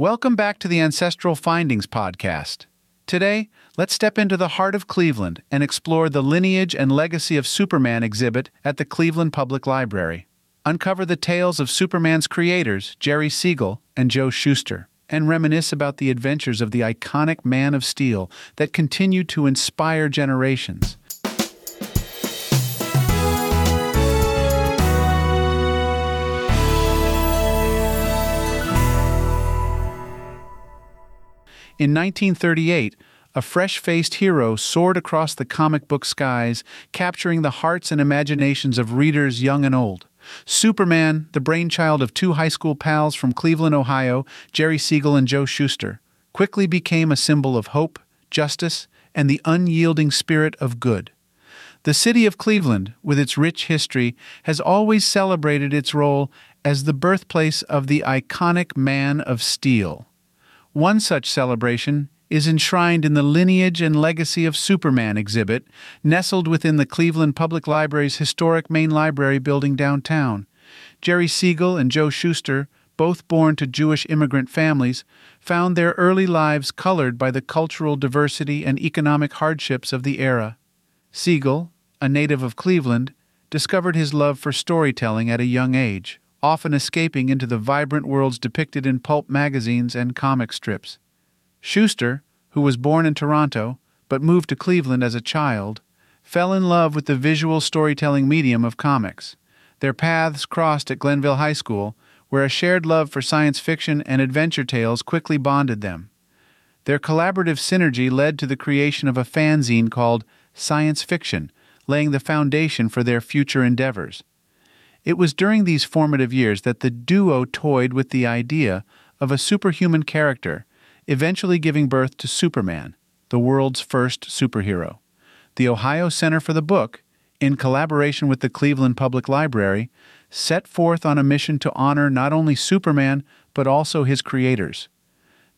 Welcome back to the Ancestral Findings podcast. Today, let's step into the heart of Cleveland and explore the lineage and legacy of Superman exhibit at the Cleveland Public Library. Uncover the tales of Superman's creators, Jerry Siegel and Joe Shuster, and reminisce about the adventures of the iconic Man of Steel that continue to inspire generations. In 1938, a fresh faced hero soared across the comic book skies, capturing the hearts and imaginations of readers young and old. Superman, the brainchild of two high school pals from Cleveland, Ohio, Jerry Siegel and Joe Shuster, quickly became a symbol of hope, justice, and the unyielding spirit of good. The city of Cleveland, with its rich history, has always celebrated its role as the birthplace of the iconic Man of Steel. One such celebration is enshrined in the Lineage and Legacy of Superman exhibit, nestled within the Cleveland Public Library's historic main library building downtown. Jerry Siegel and Joe Shuster, both born to Jewish immigrant families, found their early lives colored by the cultural diversity and economic hardships of the era. Siegel, a native of Cleveland, discovered his love for storytelling at a young age, often escaping into the vibrant worlds depicted in pulp magazines and comic strips. Shuster, who was born in Toronto but moved to Cleveland as a child, fell in love with the visual storytelling medium of comics. Their paths crossed at Glenville High School, where a shared love for science fiction and adventure tales quickly bonded them. Their collaborative synergy led to the creation of a fanzine called Science Fiction, laying the foundation for their future endeavors. It was during these formative years that the duo toyed with the idea of a superhuman character eventually giving birth to Superman, the world's first superhero. The Ohio Center for the Book, in collaboration with the Cleveland Public Library, set forth on a mission to honor not only Superman, but also his creators.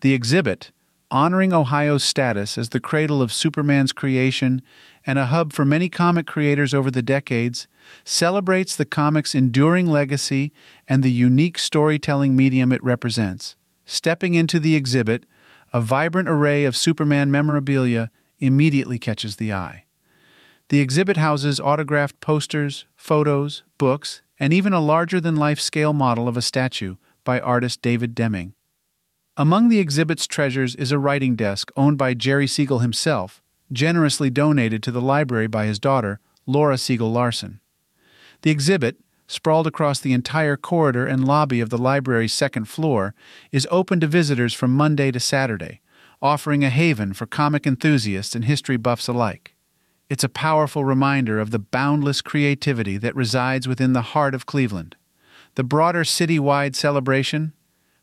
The exhibit, honoring Ohio's status as the cradle of Superman's creation and a hub for many comic creators over the decades, celebrates the comic's enduring legacy and the unique storytelling medium it represents. Stepping into the exhibit, a vibrant array of Superman memorabilia immediately catches the eye. The exhibit houses autographed posters, photos, books, and even a larger than life scale model of a statue by artist David Deming. Among the exhibit's treasures is a writing desk owned by Jerry Siegel himself, generously donated to the library by his daughter, Laura Siegel Larson. The exhibit, sprawled across the entire corridor and lobby of the library's second floor, is open to visitors from Monday to Saturday, offering a haven for comic enthusiasts and history buffs alike. It's a powerful reminder of the boundless creativity that resides within the heart of Cleveland. The broader citywide celebration,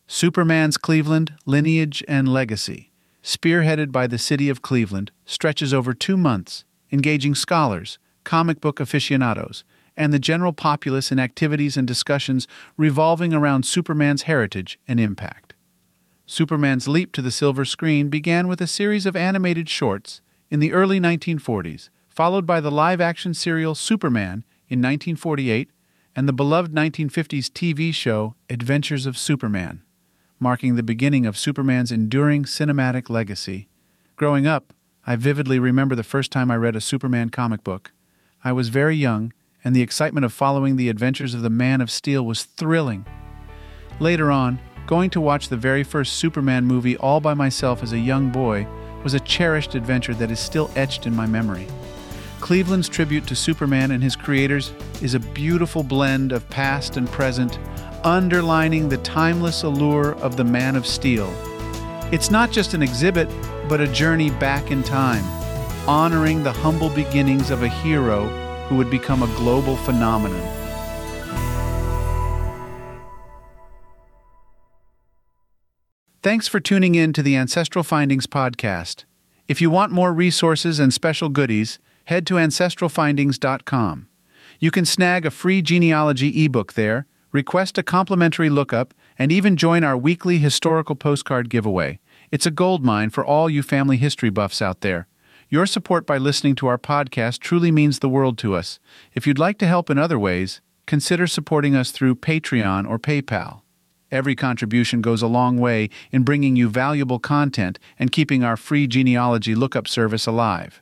Superman's Cleveland Lineage and Legacy, spearheaded by the City of Cleveland, stretches over two months, engaging scholars, comic book aficionados, and the general populace in activities and discussions revolving around Superman's heritage and impact. Superman's leap to the silver screen began with a series of animated shorts in the early 1940s, followed by the live action serial Superman in 1948 and the beloved 1950s TV show Adventures of Superman, marking the beginning of Superman's enduring cinematic legacy. Growing up, I vividly remember the first time I read a Superman comic book. I was very young and the excitement of following the adventures of the Man of Steel was thrilling. Later on, going to watch the very first Superman movie all by myself as a young boy was a cherished adventure that is still etched in my memory. Cleveland's tribute to Superman and his creators is a beautiful blend of past and present, underlining the timeless allure of the Man of Steel. It's not just an exhibit, but a journey back in time, honoring the humble beginnings of a hero who would become a global phenomenon. Thanks for tuning in to the Ancestral Findings podcast. If you want more resources and special goodies, head to ancestralfindings.com. You can snag a free genealogy ebook there, request a complimentary lookup, and even join our weekly historical postcard giveaway. It's a goldmine for all you family history buffs out there. Your support by listening to our podcast truly means the world to us. If you'd like to help in other ways, consider supporting us through Patreon or PayPal. Every contribution goes a long way in bringing you valuable content and keeping our free genealogy lookup service alive.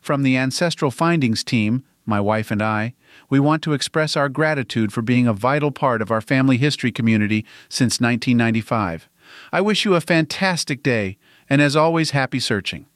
From the Ancestral Findings team, my wife and I, we want to express our gratitude for being a vital part of our family history community since 1995. I wish you a fantastic day, and as always, happy searching.